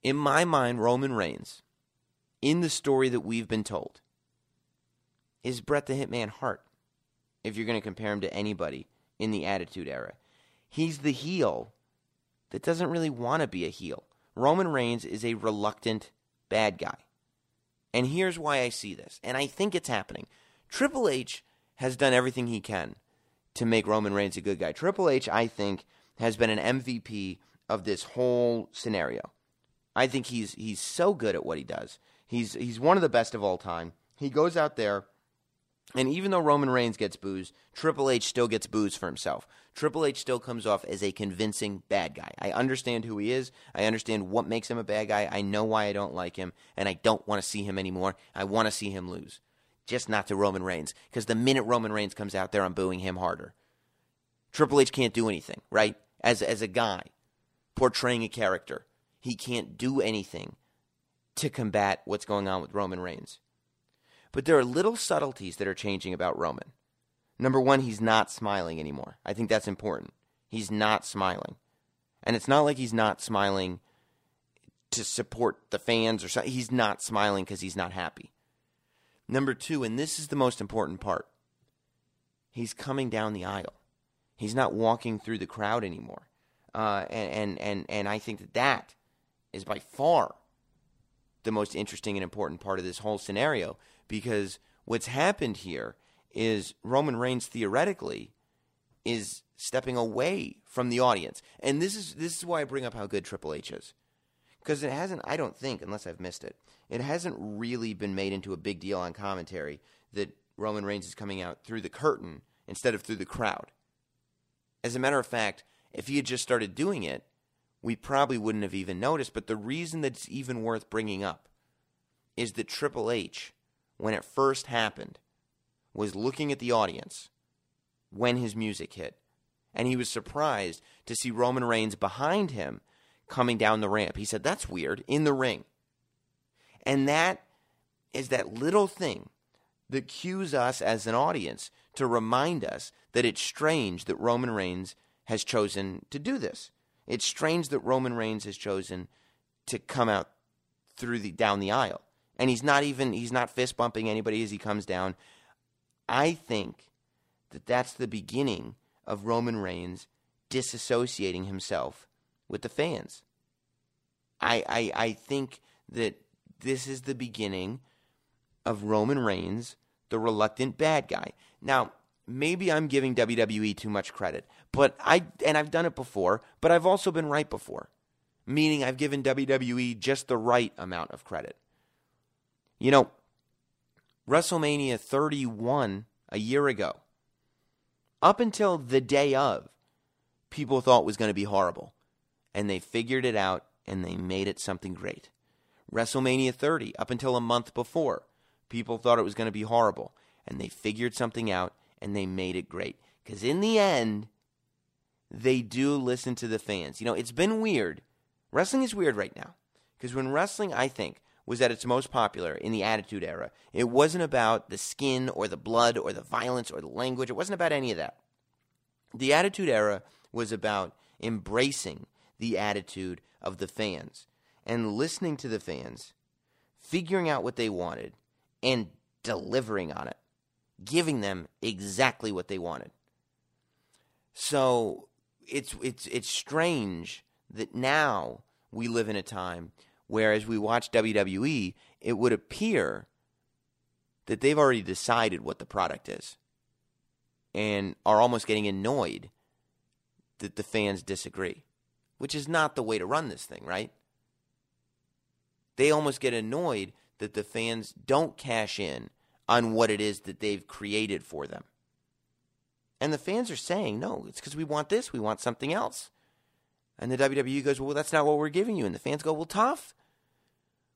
In my mind, Roman Reigns, in the story that we've been told, is Bret the Hitman Hart, if you're going to compare him to anybody in the Attitude Era. He's the heel that doesn't really want to be a heel. Roman Reigns is a reluctant bad guy. And here's why I see this, and I think it's happening. Triple H has done everything he can to make Roman Reigns a good guy. Triple H, I think, has been an MVP of this whole scenario. I think he's he's so good at what he does. He's he's one of the best of all time. He goes out there and even though Roman Reigns gets boos, Triple H still gets boos for himself. Triple H still comes off as a convincing bad guy. I understand who he is. I understand what makes him a bad guy. I know why I don't like him, and I don't want to see him anymore. I want to see him lose. Just not to Roman Reigns, because the minute Roman Reigns comes out there, I'm booing him harder. Triple H can't do anything, right? As, as a guy portraying a character, he can't do anything to combat what's going on with Roman Reigns. But there are little subtleties that are changing about Roman. Number one, he's not smiling anymore. I think that's important. He's not smiling. And it's not like he's not smiling to support the fans or something. He's not smiling because he's not happy. Number two, and this is the most important part, he's coming down the aisle. He's not walking through the crowd anymore. Uh, and, and, and, and I think that that is by far the most interesting and important part of this whole scenario because what's happened here is Roman Reigns theoretically is stepping away from the audience. And this is this is why I bring up how good Triple H is. Because it hasn't I don't think unless I've missed it. It hasn't really been made into a big deal on commentary that Roman Reigns is coming out through the curtain instead of through the crowd. As a matter of fact, if he had just started doing it, we probably wouldn't have even noticed. But the reason that it's even worth bringing up is that Triple H when it first happened was looking at the audience when his music hit And he was surprised to see Roman Reigns behind him coming down the ramp. He said, That's weird, in the ring. And that is that little thing that cues us as an audience to remind us that it's strange that Roman Reigns has chosen to do this. It's strange that Roman Reigns has chosen to come out through the down the aisle. And he's not even he's not fist bumping anybody as he comes down. I think that that's the beginning of Roman Reigns disassociating himself with the fans. I, I, I think that this is the beginning of Roman Reigns, the reluctant bad guy. Now, maybe I'm giving WWE too much credit, but I and I've done it before, but I've also been right before. Meaning I've given WWE just the right amount of credit. You know, WrestleMania 31 a year ago, up until the day of, people thought was going to be horrible. And they figured it out and they made it something great. WrestleMania 30, up until a month before, people thought it was going to be horrible. And they figured something out and they made it great. Because in the end, they do listen to the fans. You know, it's been weird. Wrestling is weird right now. Because when wrestling, I think, was at its most popular in the Attitude Era, it wasn't about the skin or the blood or the violence or the language. It wasn't about any of that. The Attitude Era was about embracing the attitude of the fans and listening to the fans, figuring out what they wanted, and delivering on it, giving them exactly what they wanted. So it's it's it's strange that now we live in a time where as we watch WWE, it would appear that they've already decided what the product is and are almost getting annoyed that the fans disagree, which is not the way to run this thing, right? They almost get annoyed that the fans don't cash in on what it is that they've created for them. And the fans are saying, no, it's because we want this, we want something else. And the WWE goes, well, that's not what we're giving you. And the fans go, well, tough.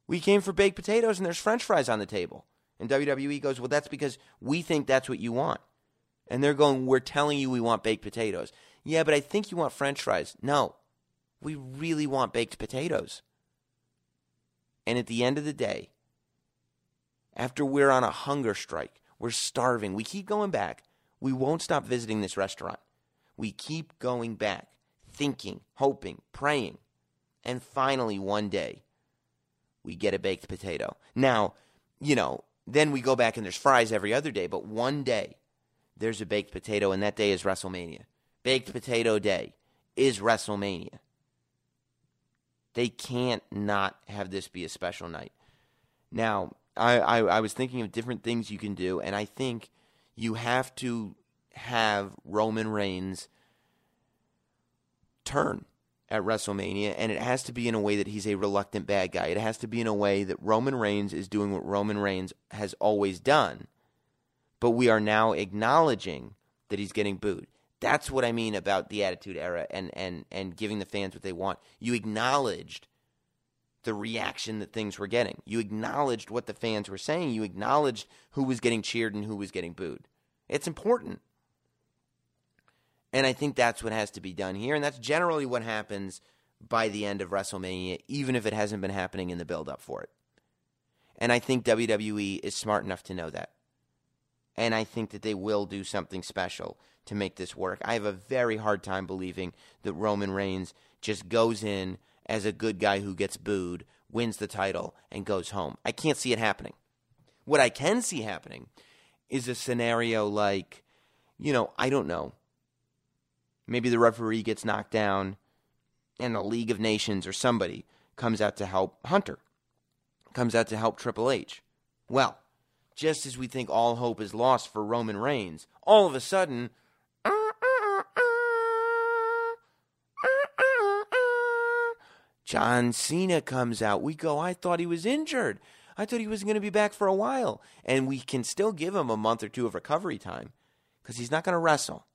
We came for baked potatoes and there's french fries on the table. And WWE goes, well, that's because we think that's what you want. And they're going, we're telling you we want baked potatoes. Yeah, but I think you want french fries. No, we really want baked potatoes. And at the end of the day, after we're on a hunger strike, we're starving, we keep going back. We won't stop visiting this restaurant. We keep going back, thinking, hoping, praying. And finally, one day, we get a baked potato. Now, you know, then we go back and there's fries every other day, but one day there's a baked potato, and that day is WrestleMania. Baked potato day is WrestleMania. They can't not have this be a special night. Now, I, I, I was thinking of different things you can do, and I think you have to have Roman Reigns turn at WrestleMania, and it has to be in a way that he's a reluctant bad guy. It has to be in a way that Roman Reigns is doing what Roman Reigns has always done, but we are now acknowledging that he's getting booed. That's what I mean about the Attitude Era and, and, and giving the fans what they want. You acknowledged the reaction that things were getting. You acknowledged what the fans were saying. You acknowledged who was getting cheered and who was getting booed. It's important. And I think that's what has to be done here. And that's generally what happens by the end of WrestleMania, even if it hasn't been happening in the build up for it. And I think WWE is smart enough to know that. And I think that they will do something special to make this work. I have a very hard time believing that Roman Reigns just goes in as a good guy who gets booed, wins the title, and goes home. I can't see it happening. What I can see happening is a scenario like, you know, I don't know. Maybe the referee gets knocked down and the League of Nations or somebody comes out to help Hunter, comes out to help Triple H. Well, just as we think all hope is lost for Roman Reigns, all of a sudden, John Cena comes out. We go, I thought he was injured. I thought he was going to be back for a while. And we can still give him a month or two of recovery time because he's not going to wrestle.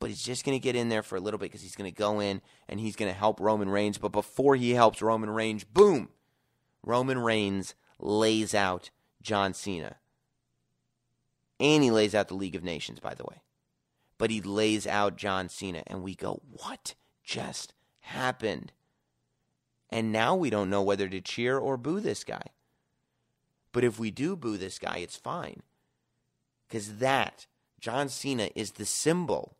But he's just going to get in there for a little bit because he's going to go in and he's going to help Roman Reigns. But before he helps Roman Reigns, boom, Roman Reigns lays out John Cena. And he lays out the League of Nations, by the way. but he lays out John Cena, and we go, What just happened? And now we don't know whether to cheer or boo this guy. But if we do boo this guy, it's fine. Because that, John Cena, is the symbol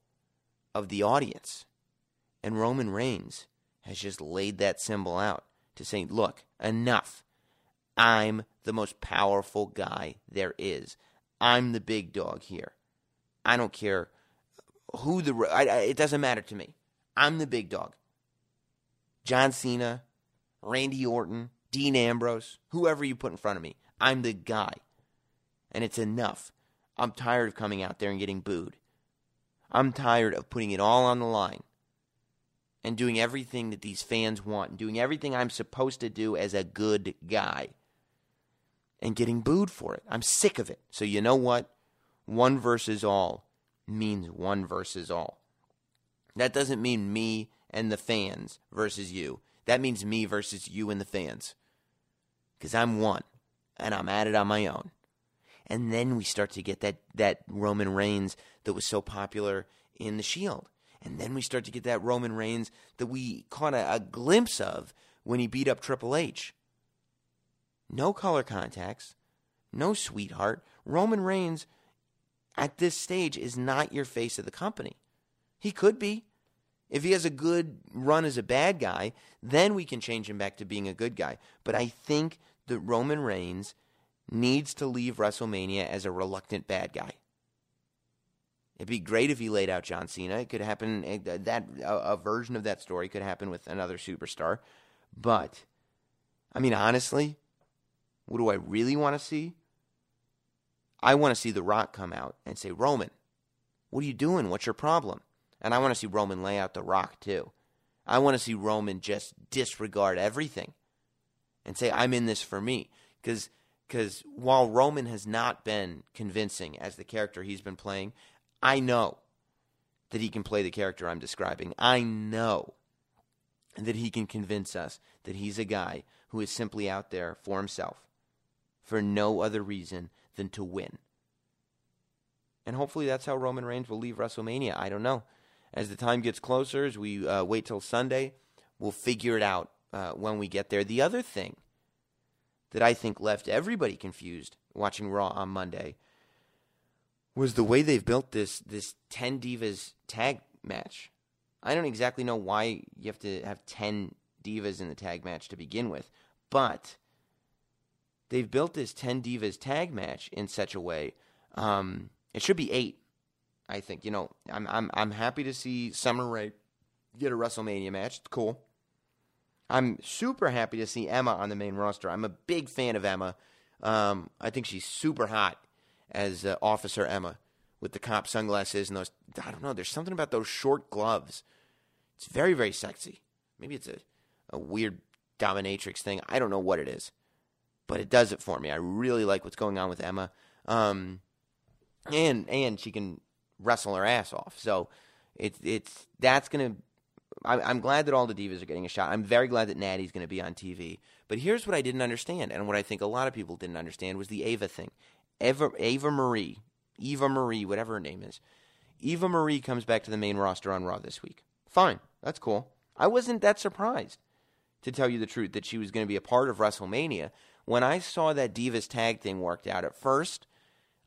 of the audience. And Roman Reigns has just laid that symbol out to say, look, enough. I'm the most powerful guy there is. I'm the big dog here. I don't care who the. I, I, it doesn't matter to me. I'm the big dog. John Cena, Randy Orton, Dean Ambrose, whoever you put in front of me, I'm the guy. And it's enough. I'm tired of coming out there and getting booed. I'm tired of putting it all on the line and doing everything that these fans want and doing everything I'm supposed to do as a good guy and getting booed for it. I'm sick of it. So, you know what? One versus all means one versus all. That doesn't mean me and the fans versus you. That means me versus you and the fans. Because I'm one and I'm at it on my own. And then we start to get that, that Roman Reigns that was so popular in the Shield. And then we start to get that Roman Reigns that we caught a, a glimpse of when he beat up Triple H. No color contacts, no sweetheart. Roman Reigns at this stage is not your face of the company. He could be. If he has a good run as a bad guy, then we can change him back to being a good guy. But I think that Roman Reigns needs to leave WrestleMania as a reluctant bad guy. It'd be great if he laid out John Cena. It could happen eh, that a, a version of that story could happen with another superstar. But I mean honestly, what do I really want to see? I want to see The Rock come out and say, "Roman, what are you doing? What's your problem?" And I want to see Roman lay out The Rock too. I want to see Roman just disregard everything and say, "I'm in this for me." Cuz because while Roman has not been convincing as the character he's been playing, I know that he can play the character I'm describing. I know that he can convince us that he's a guy who is simply out there for himself, for no other reason than to win. And hopefully that's how Roman Reigns will leave WrestleMania. I don't know. As the time gets closer, as we uh, wait till Sunday, we'll figure it out uh, when we get there. The other thing that I think left everybody confused watching Raw on Monday was the way they've built this this 10 divas tag match. I don't exactly know why you have to have 10 divas in the tag match to begin with, but they've built this 10 divas tag match in such a way um, it should be 8 I think. You know, I'm I'm I'm happy to see Summer Rae get a WrestleMania match. It's cool. I'm super happy to see Emma on the main roster. I'm a big fan of Emma. Um, I think she's super hot as uh, Officer Emma with the cop sunglasses and those. I don't know. There's something about those short gloves. It's very, very sexy. Maybe it's a, a weird dominatrix thing. I don't know what it is, but it does it for me. I really like what's going on with Emma. Um, and and she can wrestle her ass off. So it's it's that's gonna. I, I'm glad that all the divas are getting a shot. I'm very glad that Natty's going to be on TV. But here's what I didn't understand, and what I think a lot of people didn't understand was the Ava thing. Eva, Ava Marie, Eva Marie, whatever her name is. Eva Marie comes back to the main roster on Raw this week. Fine, that's cool. I wasn't that surprised, to tell you the truth, that she was going to be a part of WrestleMania. When I saw that Divas tag thing worked out at first,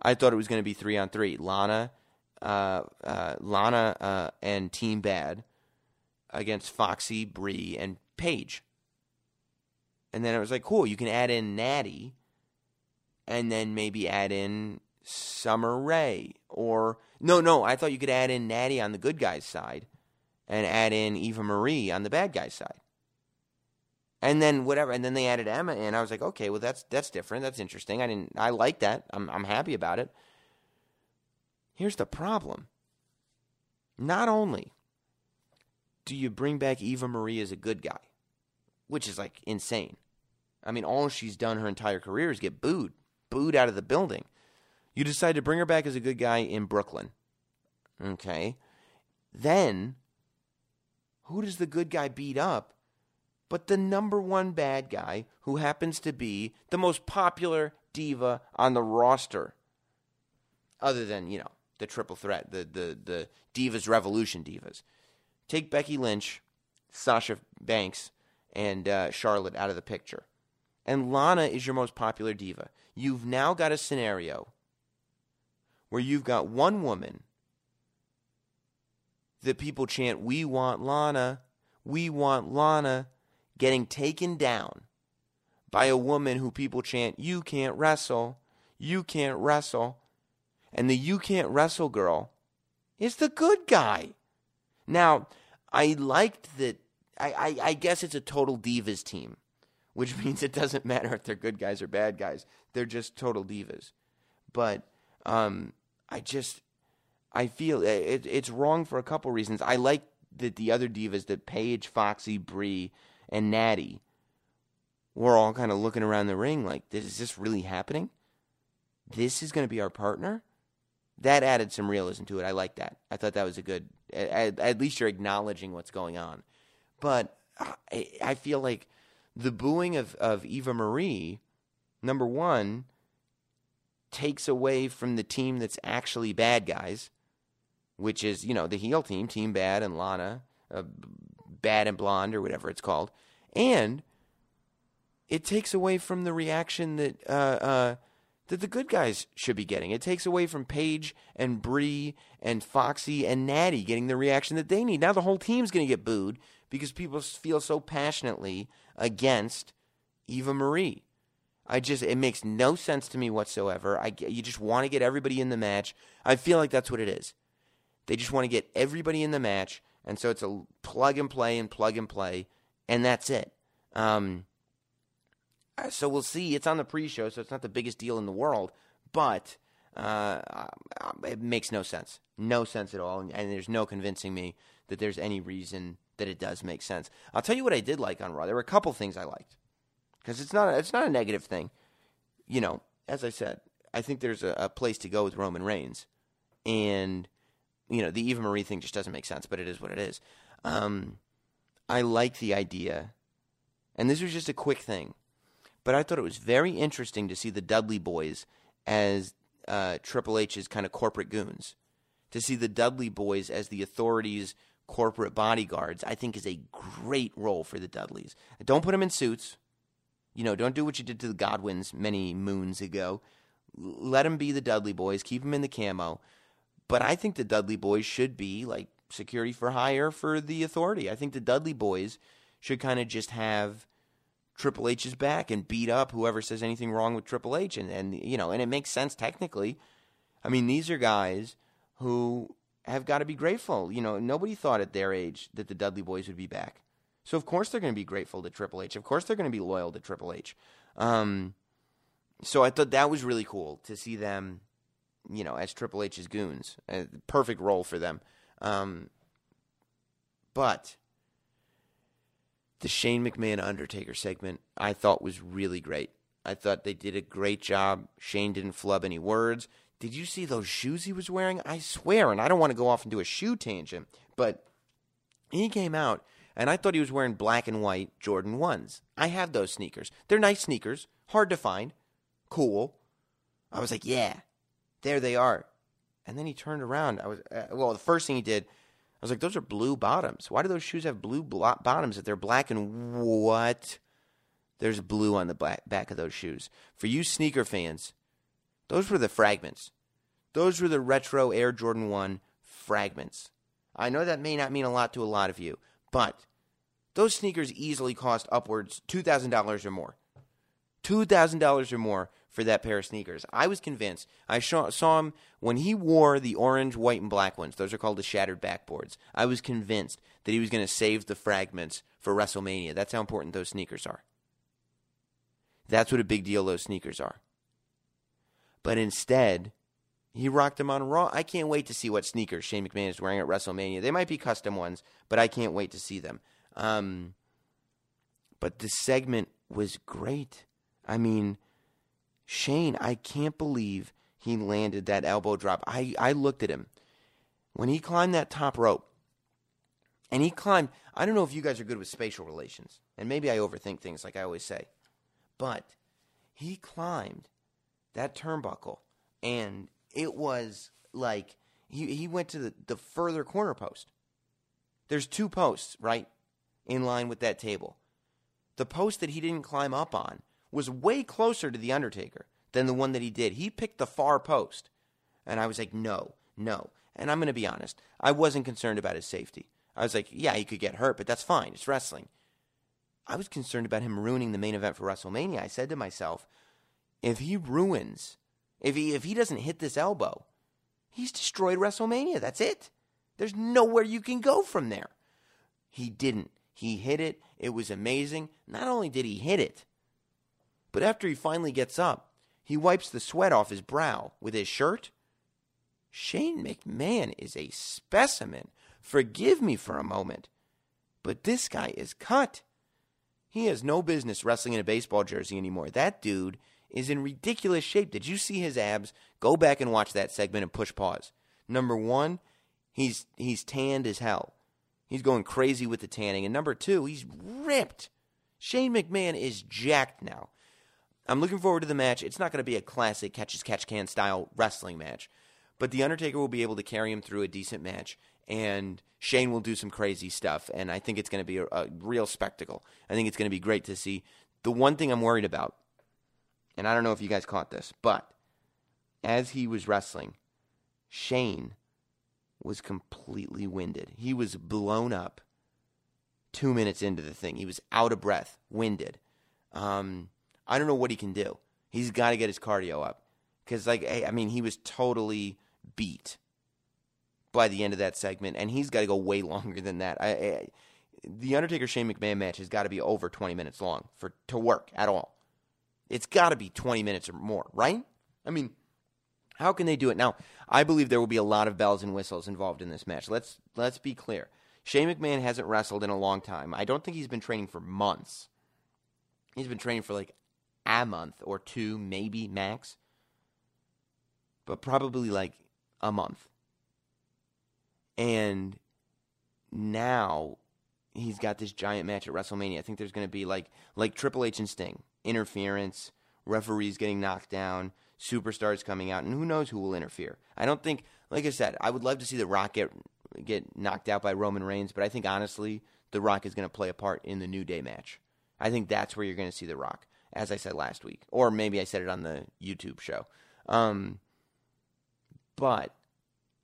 I thought it was going to be three on three. Lana, uh, uh, Lana, uh, and Team Bad against Foxy, Brie, and Paige. And then it was like, cool, you can add in Natty and then maybe add in Summer Rae. or no, no, I thought you could add in Natty on the good guy's side and add in Eva Marie on the bad guy's side. And then whatever, and then they added Emma in. I was like, okay, well that's that's different. That's interesting. I didn't I like that. I'm I'm happy about it. Here's the problem. Not only do you bring back Eva Marie as a good guy, which is like insane. I mean, all she's done her entire career is get booed booed out of the building. You decide to bring her back as a good guy in Brooklyn. Okay. Then, who does the good guy beat up but the number one bad guy who happens to be the most popular diva on the roster? Other than, you know, the triple threat, the the the Divas Revolution Divas. Take Becky Lynch, Sasha Banks, and uh, Charlotte out of the picture, and Lana is your most popular diva. You've now got a scenario where you've got one woman that people chant, "We want Lana, we want Lana," getting taken down by a woman who people chant, You can't wrestle, you can't wrestle. And the You can't wrestle girl is the good guy. Now, I liked that. I, I, I guess it's a total divas team, which means it doesn't matter if they're good guys or bad guys. They're just total divas. But um, I just, I feel it, it's wrong for a couple reasons. I like that the other divas, that Paige, Foxy, Brie, and Natty we're all kind of looking around the ring like, is this really happening? This is going to be our partner? That added some realism to it. I like that. I thought that was a good, at, at least you're acknowledging what's going on. But I, I feel like the booing of, of Eva Marie, number one, takes away from the team that's actually bad guys, which is, you know, the heel team, Team Bad and Lana, uh, Bad and Blonde, or whatever it's called. And it takes away from the reaction that uh, uh, that the good guys should be getting. It takes away from Paige and Brie and Foxy and Natty getting the reaction that they need. Now the whole team's going to get booed because people feel so passionately against Eva Marie. I just it makes no sense to me whatsoever. I you just want to get everybody in the match. I feel like that's what it is. They just want to get everybody in the match, and so it's a plug and play and plug and play, and that's it. Um, so we'll see. It's on the pre-show, so it's not the biggest deal in the world, but uh, uh, it makes no sense, no sense at all, and, and, there's no convincing me that there's any reason that it does make sense. I'll tell you what I did like on Raw. There were a couple things I liked because it's not a, it's not a negative thing. You know, as I said, I think there's a, a place to go with Roman Reigns, and you know the Eva Marie thing just doesn't make sense, but it is what it is. Um, I like the idea, and this was just a quick thing but I thought it was very interesting to see the Dudley boys as uh, Triple H's kind of corporate goons. To see the Dudley boys as the authorities' corporate bodyguards, I think is a great role for the Dudleys. Don't put them in suits. You know, don't do what you did to the Godwins many moons ago. Let them be the Dudley boys. Keep them in the camo. But I think the Dudley boys should be like security for hire for the authority. I think the Dudley boys should kind of just have Triple H's back and beat up whoever says anything wrong with Triple H. And, and you know, and it makes sense technically. I mean, these are guys who have got to be grateful. You know, nobody thought at their age that the Dudley Boys would be back. So of course they're going to be grateful to Triple H. Of course they're going to be loyal to Triple H. Um, so I thought that was really cool to see them, you know, as Triple H's goons. A perfect role for them. Um, but the Shane McMahon Undertaker segment I thought was really great. I thought they did a great job. Shane didn't flub any words. Did you see those shoes he was wearing? I swear, and I don't want to go off into a shoe tangent, but he came out and I thought he was wearing black and white Jordan 1s. I have those sneakers. They're nice sneakers, hard to find, cool. I was like, yeah, there they are. And then he turned around. I was uh, well, the first thing he did I was like, those are blue bottoms. Why do those shoes have blue bottoms if they're black and what? There's blue on the back of those shoes. For you sneaker fans, those were the fragments. Those were the retro Air Jordan 1 fragments. I know that may not mean a lot to a lot of you, but those sneakers easily cost upwards $2,000 or more. $2,000 or more for that pair of sneakers. I was convinced. I saw him when he wore the orange, white, and black ones. Those are called the shattered backboards. I was convinced that he was going to save the fragments for WrestleMania. That's how important those sneakers are. That's what a big deal those sneakers are. But instead, he rocked them on Raw. I can't wait to see what sneakers Shane McMahon is wearing at WrestleMania. They might be custom ones, but I can't wait to see them. Um, but the segment was great. I mean, Shane, I can't believe he landed that elbow drop. I, I looked at him. When he climbed that top rope, and he climbed, I don't know if you guys are good with spatial relations, and maybe I overthink things like I always say, but he climbed that turnbuckle, and it was like He he went to the, the further corner post. There's two posts, right? In line with that table. The post that he didn't climb up on was way closer to the Undertaker than the one that he did. He picked the far post. And I was like, no, no. And I'm going to be honest, I wasn't concerned about his safety. I was like, yeah, he could get hurt, but that's fine. It's wrestling. I was concerned about him ruining the main event for WrestleMania. I said to myself, if he ruins, if he if he doesn't hit this elbow, he's destroyed WrestleMania. That's it. There's nowhere you can go from there. He didn't. He hit it. It was amazing. Not only did he hit it, but after he finally gets up, he wipes the sweat off his brow with his shirt. Shane McMahon is a specimen. Forgive me for a moment, but this guy is cut. He has no business wrestling in a baseball jersey anymore. That dude is in ridiculous shape. Did you see his abs? Go back and watch that segment and push pause. Number one, he's he's tanned as hell. He's going crazy with the tanning. And number two, he's ripped. Shane McMahon is jacked now. I'm looking forward to the match. It's not going to be a classic catch as catch can style wrestling match, but The Undertaker will be able to carry him through a decent match, and Shane will do some crazy stuff. And I think it's going to be a, a real spectacle. I think it's going to be great to see. The one thing I'm worried about, and I don't know if you guys caught this, but as he was wrestling, Shane was completely winded. He was blown up two minutes into the thing. He was out of breath, winded. Um, I don't know what he can do. He's got to get his cardio up because, like, hey, I mean, he was totally beat by the end of that segment, and he's got to go way longer than that. I, I, the Undertaker Shane McMahon match has got to be over 20 minutes long for to work at all. It's got to be 20 minutes or more, right? I mean, how can they do it now? I believe there will be a lot of bells and whistles involved in this match. Let's let's be clear. Shane McMahon hasn't wrestled in a long time. I don't think he's been training for months. He's been training for like a month or two, maybe max, but probably like a month. And now he's got this giant match at WrestleMania. I think there's going to be like like Triple H and Sting, interference, referees getting knocked down, superstars coming out, and who knows who will interfere. I don't think, like I said, I would love to see The Rock get get knocked out by Roman Reigns, but I think honestly, The Rock is going to play a part in the New Day match. I think that's where you're going to see The Rock, as I said last week, or maybe I said it on the YouTube show. Um, but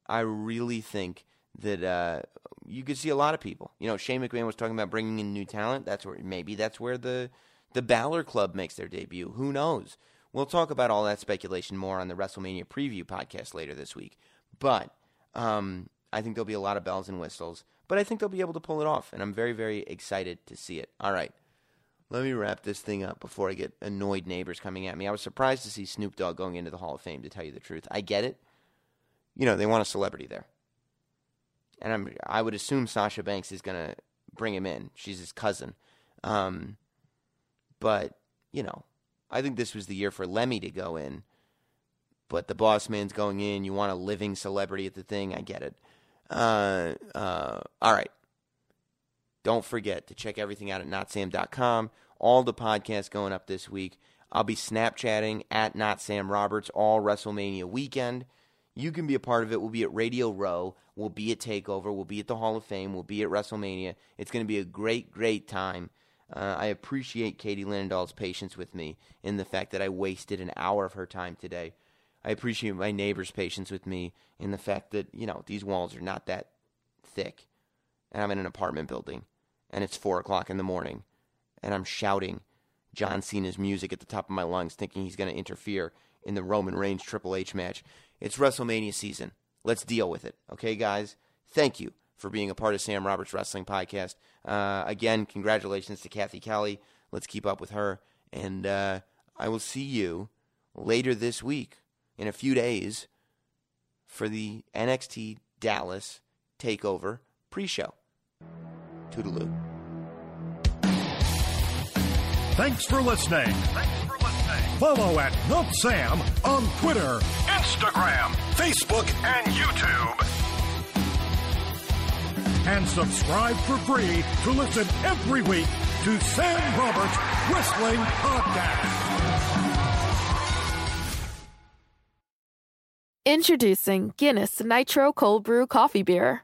I really think that uh, you could see a lot of people. You know, Shane McMahon was talking about bringing in new talent. That's where maybe that's where the the Balor Club makes their debut. Who knows? We'll talk about all that speculation more on the WrestleMania preview podcast later this week. But um, I think there'll be a lot of bells and whistles. But I think they'll be able to pull it off, and I'm very, very excited to see it. All right. Let me wrap this thing up before I get annoyed neighbors coming at me. I was surprised to see Snoop Dogg going into the Hall of Fame, to tell you the truth. I get it. You know, they want a celebrity there. And I'm, I would assume Sasha Banks is going to bring him in. She's his cousin. Um, but, you know, I think this was the year for Lemmy to go in. But the boss man's going in. You want a living celebrity at the thing. I get it. Uh, uh, all right. Don't forget to check everything out at notsam.com. All the podcasts going up this week. I'll be Snapchatting at Not Sam Roberts all WrestleMania weekend. You can be a part of it. We'll be at Radio Row. We'll be at Takeover. We'll be at the Hall of Fame. We'll be at WrestleMania. It's going to be a great, great time. Uh, I appreciate Katie Linendoll's patience with me in the fact that I wasted an hour of her time today. I appreciate my neighbor's patience with me in the fact that, you know, these walls are not that thick. And I'm in an apartment building. And it's 4 o'clock in the morning. And I'm shouting John Cena's music at the top of my lungs, thinking he's going to interfere in the Roman Reigns Triple H match. It's WrestleMania season. Let's deal with it. Okay, guys? Thank you for being a part of Sam Roberts Wrestling Podcast. Uh, again, congratulations to Cathy Kelley. Let's keep up with her. And uh, I will see you later this week, in a few days, for the NXT Dallas Takeover pre show. Toodaloo. Thanks for listening. Thanks for listening. Follow at Not Sam on Twitter, Instagram, Facebook, and YouTube. And subscribe for free to listen every week to Sam Roberts Wrestling Podcast. Introducing Guinness Nitro Cold Brew Coffee Beer,